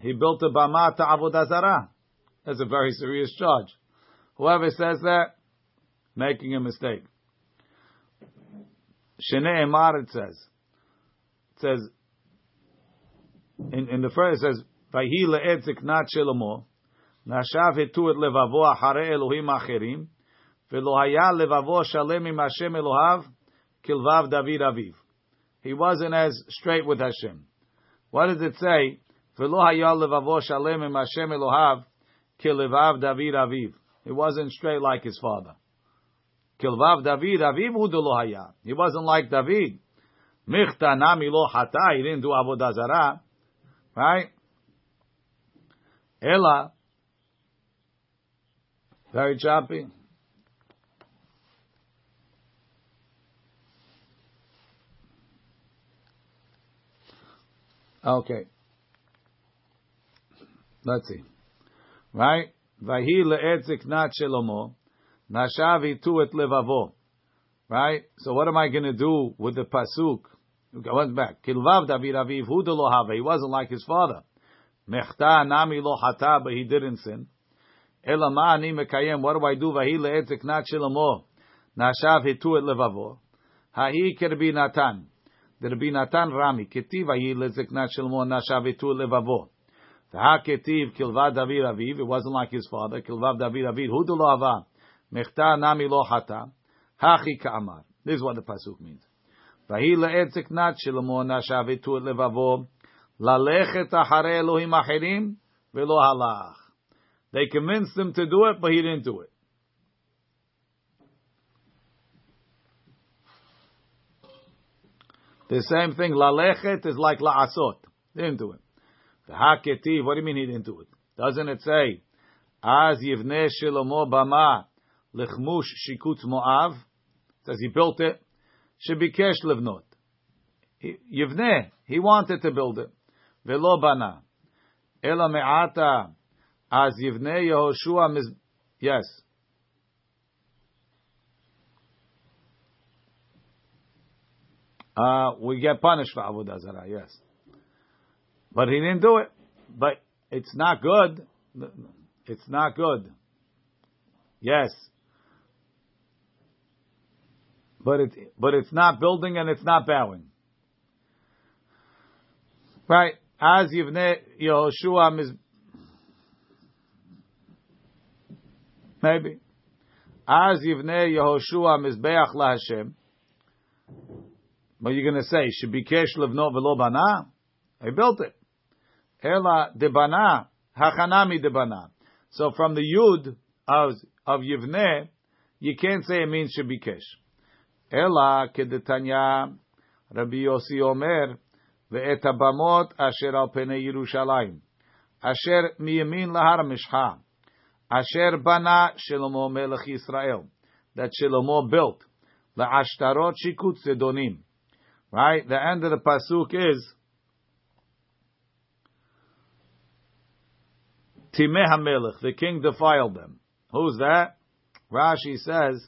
he built a bama to avodah zarah. That's a very serious charge. Whoever says that, making a mistake. Shene Emar, it says. It says, in, in the first, it says, Vayhi leetzik ziknat Shlomo, nashav hitu et levavo achare Elohim acherim, velo haya levavo shalem im Hashem Elohav, kilvav David aviv. He wasn't as straight with Hashem. What does it say? Velo haya levavo shalem im Hashem Elohav, kilvav David aviv. He wasn't straight like his father. Kilvav David, Aviv Hudolo Haya. He wasn't like David. Michta Nami Lo Hata, he didn't do Avodah Right? Ella. Very choppy. Okay. Let's see. Right? Vahi le'etzik nat shelomo. Nashav itu et levavo. Right? So what am I going to do with the pasuk? I went back. Kilvav David Aviv hu lo have. He wasn't like his father. Mechta nami lo but he didn't sin. Elama ani mekayem. What do I do? Vahi le'etzik nat shelamo. Nashav hitu et levavo. Ha'i kerbi Natan. Vahi le'etzik nat shelamo. Nashav hitu et levavo. Ha ketiv kilvad David aviv. It wasn't like his father. Kilvad David aviv. Hu lo hava. Mechta nami lo hata. Hachi ka'amar. This is what the pasuk means. Vahi nat et levavo lalechet ahare Elohim acherim halach. They convinced him to do it, but he didn't do it. The same thing, lalechet is like la'asot. Didn't do it. The haketiv, what do you mean he didn't do it? Doesn't it say, as yivne shlomo bama lechmush shikut mo'av? Says he built it. Shebikesh levnot. Yivneh, he wanted to build it. Velo bana. Ela me'ata as Yivnei Yehoshua mis yes. Uh, we get punished for Avodah Zarah, yes. But he didn't do it. But it's not good. It's not good. Yes. But it, but it's not building and it's not bowing. Right? As Yivnei Yehoshua mis Maybe. As Yivnei Yehoshua Mizbeach LaHashem. What are you going to say? Shebikesh levno velo bana? He built it. Ela debana, hachanami debana. So from the yud of, of Yivneh, you can't say it means shebikesh. Ela kedetanya Rabbi Yossi Omer, ve'et abamot asher al pene Yerushalayim. Asher miyamin lahar mishcha. Asher bana Shlomo melech Yisrael. That Shlomo built. The Ashtarot Shikut Sedonim. Right? The end of the Pasuk is Timeh HaMelech. The king defiled them. Who's that? Rashi says,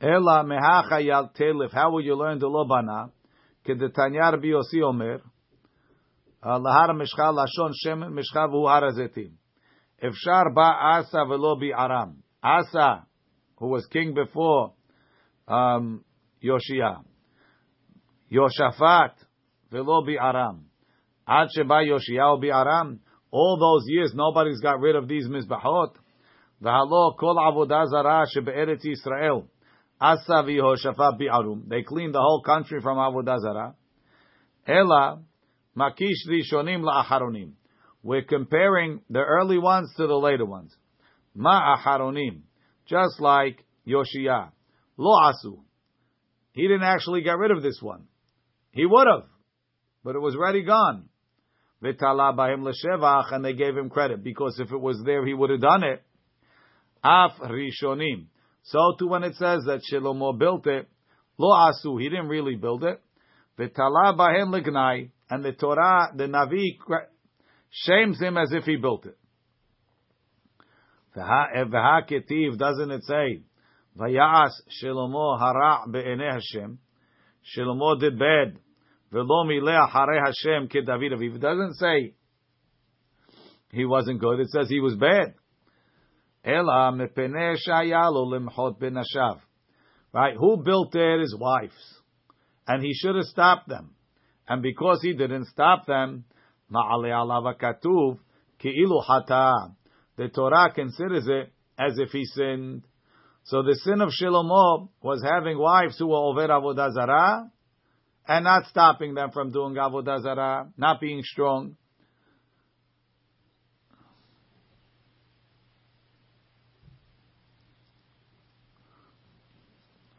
Ela mehacha yal telif. How will you learn the lobana? Kedetanyar biyosi omer. Lahar mishcha lashon shem mishcha v'hu harazetim. Efshar ba Asa velo bi Aram. Asa, who was king before um, Yoshia. Yoshafat velo bi Aram. Ad sheba Yoshia bi Aram. All those years, nobody's got rid of these mizbahot. V'halo kol avodah zara shebe'eretz Yisrael. Asa v'Yehoshaphat bi'arum. They cleaned the whole country from avodah zarah. Ela makish rishonim la'acharonim. We're comparing the early ones to the later ones. Ma'acharonim. Just like Yoshia. Lo asu. He didn't actually get rid of this one. He would have, but it was already gone. V'tala b'hem l'shevach, and they gave him credit because if it was there, he would have done it. Af rishonim. So too, when it says that Shlomo built it, lo asu, he didn't really build it. V'tala b'hem l'gnai, and the Torah, the Navi, shames him as if he built it. V'ha ketiv, doesn't it say, Vayas Shlomo hara be'enei Hashem, Shlomo did bad. Velo mileh hare Hashem ke David Aviv. It doesn't say he wasn't good. It says he was bad. Ela mepeneh limchot benashav. Right? Who built it? His wives. And he should have stopped them. And because he didn't stop them, ma'ale alav katuv ki'ilu hata. The Torah considers it as if he sinned. So the sin of Shlomo was having wives who were over avodah zarah and not stopping them from doing avodah zarah, not being strong.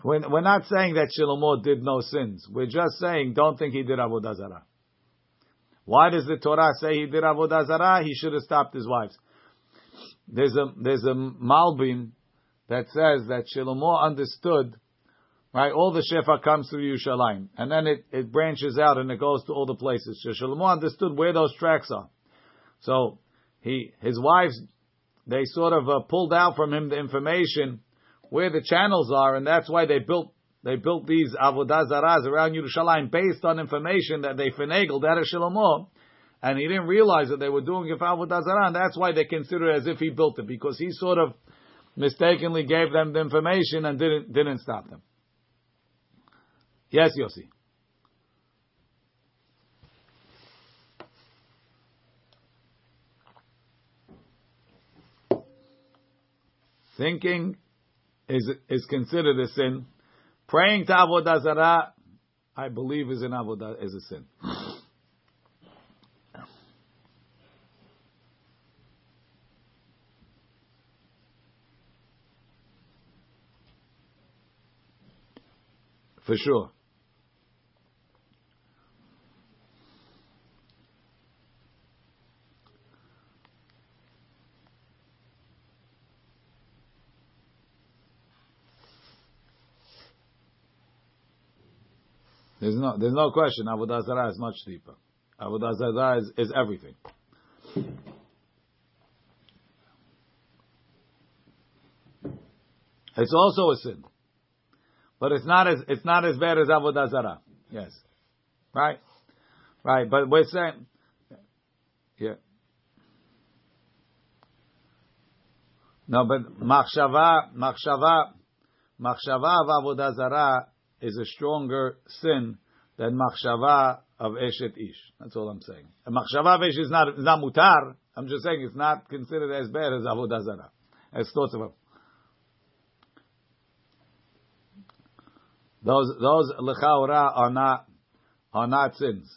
We're, we're not saying that Shlomo did no sins. We're just saying don't think he did avodah zarah. Why does the Torah say he did avodah zarah? He should have stopped his wives. There's a there's a Malbim that says that Shlomo understood, right? All the Shefa comes through Yerushalayim, and then it, it branches out and it goes to all the places. So Shlomo understood where those tracks are. So he, his wives, they sort of uh, pulled out from him the information where the channels are, and that's why they built they built these avodah zaras around Yerushalayim based on information that they finagled out of Shlomo, and he didn't realize that they were doing it for avodah zarah, and that's why they consider it as if he built it because he sort of mistakenly gave them the information and didn't didn't stop them. Yes, Yossi. Thinking is is considered a sin. Praying to avodah zarah, I believe, is an avodah is a sin. for sure. There's no, there's no question. Avodah is much deeper. Avodah is, is everything. It's also a sin. But it's not as it's not as bad as avodah. Yes, right, right. But we're saying, yeah. No, but machshava, machshava, machshava of is a stronger sin than machshava of eshet ish. That's all I'm saying. And machshava of ish is not not mutar. I'm just saying it's not considered as bad as avodah zarah, as thoughts of Those those lechaura are not are not sins.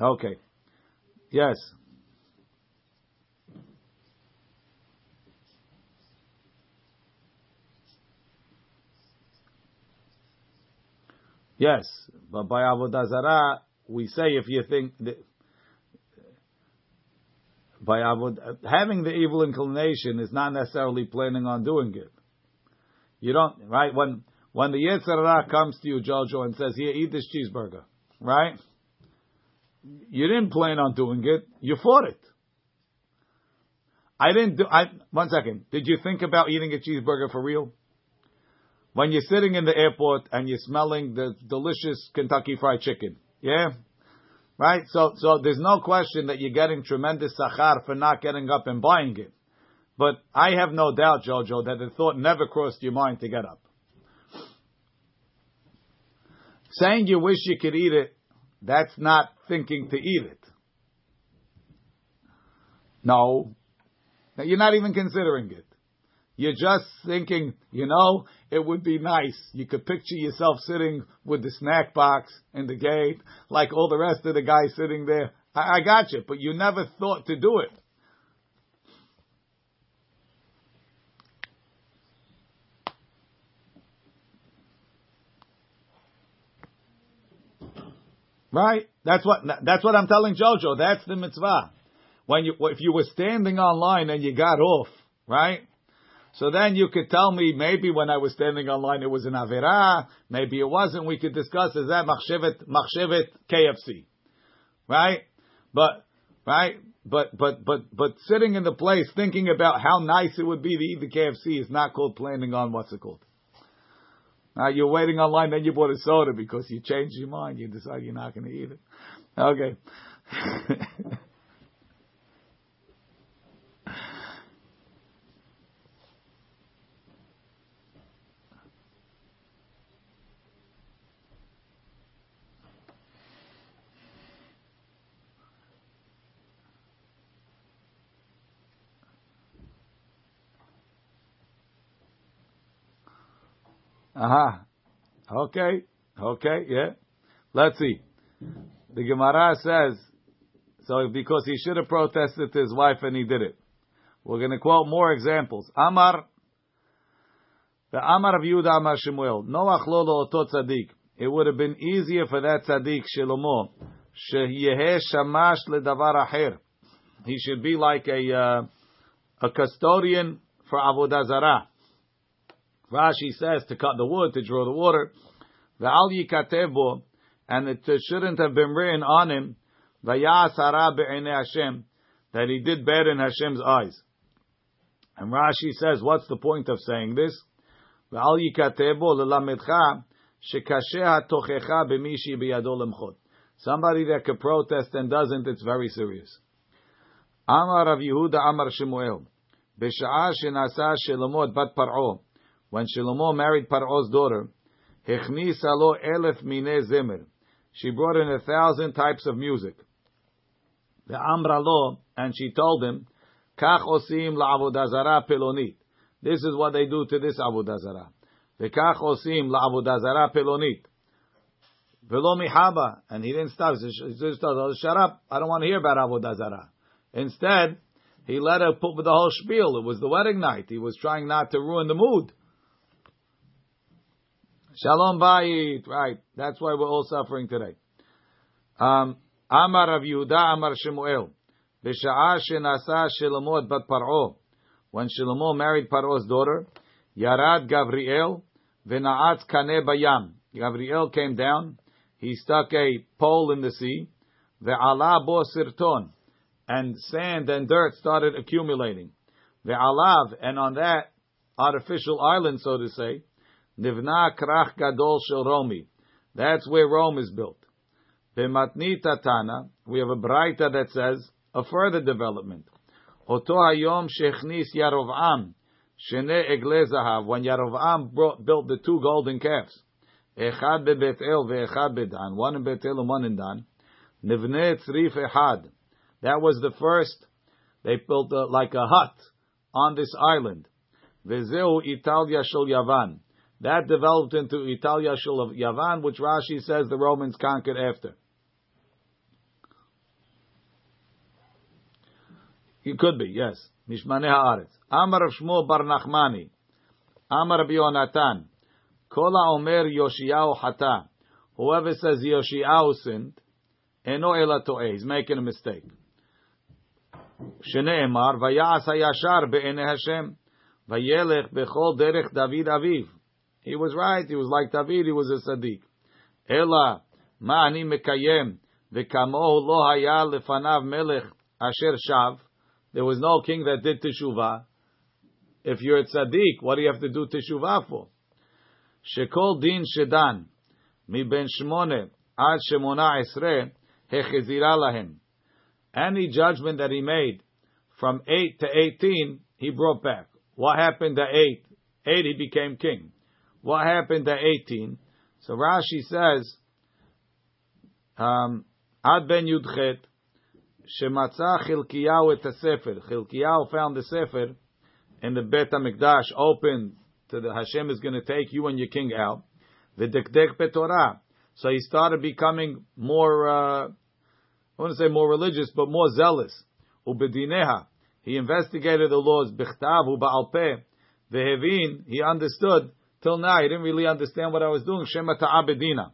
Okay. Yes. Yes, but by avodah zarah, we say if you think that by avod, having the evil inclination is not necessarily planning on doing it. You don't right when when the Yetzirah comes to you, Jojo, and says, here, eat this cheeseburger, right? You didn't plan on doing it. You fought it. I didn't do, I, one second. Did you think about eating a cheeseburger for real? When you're sitting in the airport and you're smelling the delicious Kentucky fried chicken, yeah? Right? So, so there's no question that you're getting tremendous sachar for not getting up and buying it. But I have no doubt, Jojo, that the thought never crossed your mind to get up. Saying you wish you could eat it, that's not thinking to eat it. No. You're not even considering it. You're just thinking, you know, it would be nice. You could picture yourself sitting with the snack box in the gate, like all the rest of the guys sitting there. I, I got you, but you never thought to do it. Right? That's what that's what I'm telling Jojo. That's the mitzvah. When you if you were standing online and you got off, right? So then you could tell me maybe when I was standing online it was an avera, maybe it wasn't. We could discuss is that machshevet machshevet KFC, right? But right, but but but but sitting in the place thinking about how nice it would be to eat the KFC is not called planning on what's it called. Now you're waiting online, then you bought a soda because you changed your mind. You decide you're not going to eat it. Okay. Aha. Okay. Okay. Yeah. Let's see. The Gemara says, so because he should have protested to his wife and he did it. We're going to quote more examples. Amar, the Amar of Yehuda Amar Shemuel, Noach lo oto tzaddik. It would have been easier for that tzaddik Shlomo, sheyeh shamash ledavar acher. He should be like a uh, a custodian for avodah zarah. Rashi says to cut the wood, to draw the water. The al yikatebo, and it shouldn't have been written on him, vayasara be'ene Hashem, that he did bad in Hashem's eyes. And Rashi says, what's the point of saying this? V'al yikatebo lelamedcha shekashe hatochecha b'mishi b'yado lemchot. Somebody that could protest and doesn't, it's very serious. Amar Rav Yehuda Amar Shemuel. B'sha'ah shenasa Shelomot bat Par'o. When Shlomo married Paro's daughter, Hechnisa lo elef mine zemer. She brought in a thousand types of music. The Amra lo, and she told him, Kach osim la'avodazara pelonit. This is what they do to this avodazara. V'kach osim la'avodazara pelonit. Velo mihaba, and he didn't stop. He just told "Shut up! I don't want to hear about avodazara." Instead, he let her put with the whole spiel. It was the wedding night. He was trying not to ruin the mood. Shalom Bayit, right. That's why we're all suffering today. Um, Amar Rav Yehuda, Amar Shemuel. B'sha'ah shenasa Shlomo bat Paro. When Shlomo married Paro's daughter, Yarad Gavriel v'na'at kaneh bayam. Gavriel came down. He stuck a pole in the sea. Ve'ala bo sirton. And sand and dirt started accumulating. Ve'alav, and on that artificial island, so to say, Nivna krach gadol shel Romi. That's where Rome is built. B'matnita tana, we have a braita that says a further development. Oto hayom shechnis Yarovam, shene egle zahav, when Yarovam brought, built the two golden calves. Echad bebet el ve'echad bedan, one in Betel and one in Dan. Nivne tzrif echad. That was the first. They built a, like a hut on this island. Vezeu Italia shel Yavan. That developed into Italia Shul of Yavan, which Rashi says the Romans conquered after. It could be, yes. Mishmane Haaretz. Amar of Shmuel Bar Nachmani. Amar of Yonatan. Kola Omer Yoshiyahu Hata. Whoever says Yoshiyahu sinned, Eno Ela To'eh. He's making a mistake. שנאמר, ויעש הישר בעיני השם, וילך בכל דרך דוד אביו. He was right. He was like David. He was a tzaddik. Ela ma'ani mekayem v'kamohu lo haya lefanav melech asher shav. There was no king that did teshuvah. If you're a tzaddik, what do you have to do teshuvah for? Shekol din shedan mi ben shmone ad shemona esre hechezira lahem. Any judgment that he made from 8 to 18, he brought back. What happened at 8? 8, he became king. What happened at 18? So Rashi says, um, Ad ben Yudchet, Shematzah Chilkiyahu et Sefer. Chilkiyahu found the Sefer and the Bet HaMikdash open to the Hashem is going to take you and your king out. The Dekdek Betorah. So he started becoming more, uh, I want to say more religious, but more zealous. Ubedineha. He investigated the laws. Bichtav uba'alpeh. Vehevin. He understood. Till now, I didn't really understand what I was doing. Shema ta'abedina.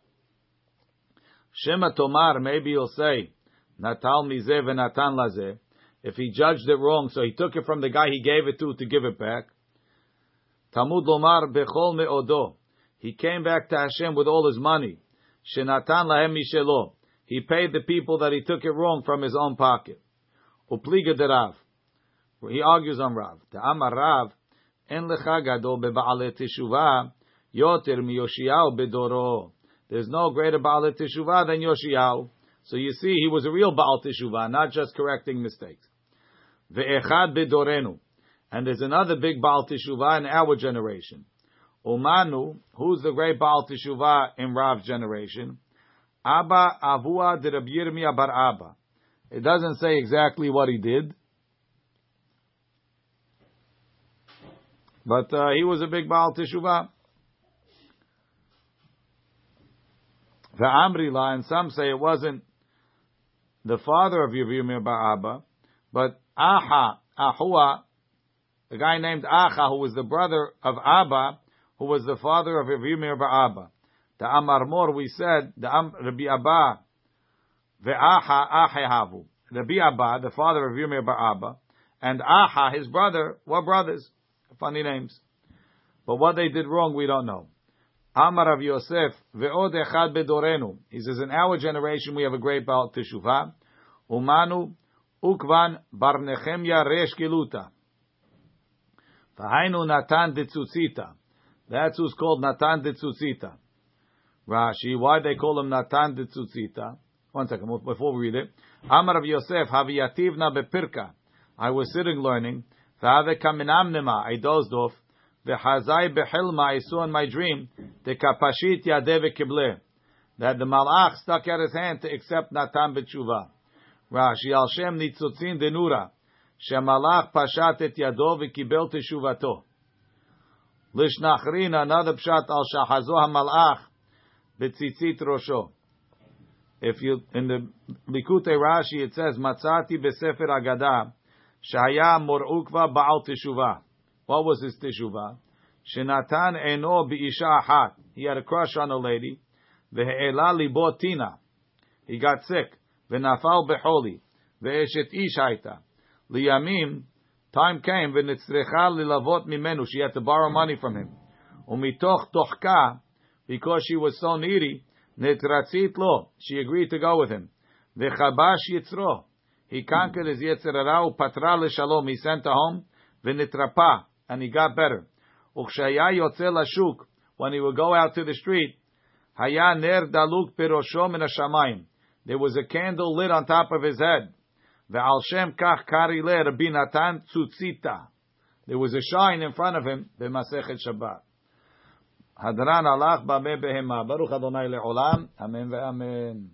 Shema tomar. Maybe he'll say, Natal mizeh v'natan lazeh. If he judged it wrong, so he took it from the guy he gave it to to give it back. Tamud lomar bechol me'odo. He came back to Hashem with all his money. Shenatan lahem mishelo. He paid the people that he took it wrong from his own pocket. Upliga de Rav. He argues on Rav. The Amar Rav, lecha gadol beba'ale teshuvah yoter miyoshiyahu bedoro. There's no greater Baal Teshuvah than Yoshiyahu. So you see, he was a real Baal Teshuvah, not just correcting mistakes. And there's another big Baal Teshuvah in our generation. Umanu, who's the great Baal Teshuvah in Rav's generation? Abba Avua. It doesn't say exactly what he did. But uh, he was a big Baal Teshuvah. The Amrila, and some say it wasn't the father of bar Abba, but Aha, Ahua, the guy named Acha, who was the brother of Abba, who was the father of bar Abba. The Amar Mor, we said, the Am, Rabbi Abba, Ve'aha Ahehavu. Rabbi Abba, the father of bar Abba, and Aha, his brother, were brothers. Funny names. But what they did wrong, we don't know. Amar of Yosef, Ve'od echad bedorenu. He says, in our generation we have a great Baal Teshuvah. Umanu ukvan bar Nechemya resh giluta. V'hainu Natan de Tzutzita. That's who's called Natan de Tzutzita. Rashi, why they call him Natan de Tzutzita? One second, before we read it. Amar of Yosef, Haviyativna bepirka. I was sitting learning. Kaminamnema, I dozed off. V'hazai behilma, I saw in my dream. The kapashit yadeh kible. That the malach stuck out his hand to accept Natan b'tshuva. Rashi, al shem nitzutzin denura. Shemalach pashat et yado v'kibel teshuvato. Lishnachrin, another pshat al shahazo hamalach b'tzitzit rosho. If you in the Likutei Rashi it says Matzati beSefer Agada Shaya Morukva Baal Teshuvah. What was his teshuvah? Shenatan eno biisha achat. He had a crush on a lady. Ve'ela libo tina. He got sick. Ve'nafal beholi. Ve'eshet ish haita. Liyamim, time came, v'nitzrecha lilavot mimenu. She had to borrow money from him. Umitoch tochka, because she was so needy, netratzit lo. She agreed to go with him. Ve'chabash yitzro. He conquered his yitzerara upatra leshalom. He sent her home. V'nitrapa. And he got better. Ukshaya yotze lashuk. When he would go out to the street, haya ner daluk pirosho min hashamayim. There was a candle lit on top of his head. Ve'al shem kach kari le Rabbi Natan tzutzita. There was a shine in front of him, b'masechet Shabbat. Hadran alach b'meh behema. Baruch Adonai le'olam. Amen ve'amen.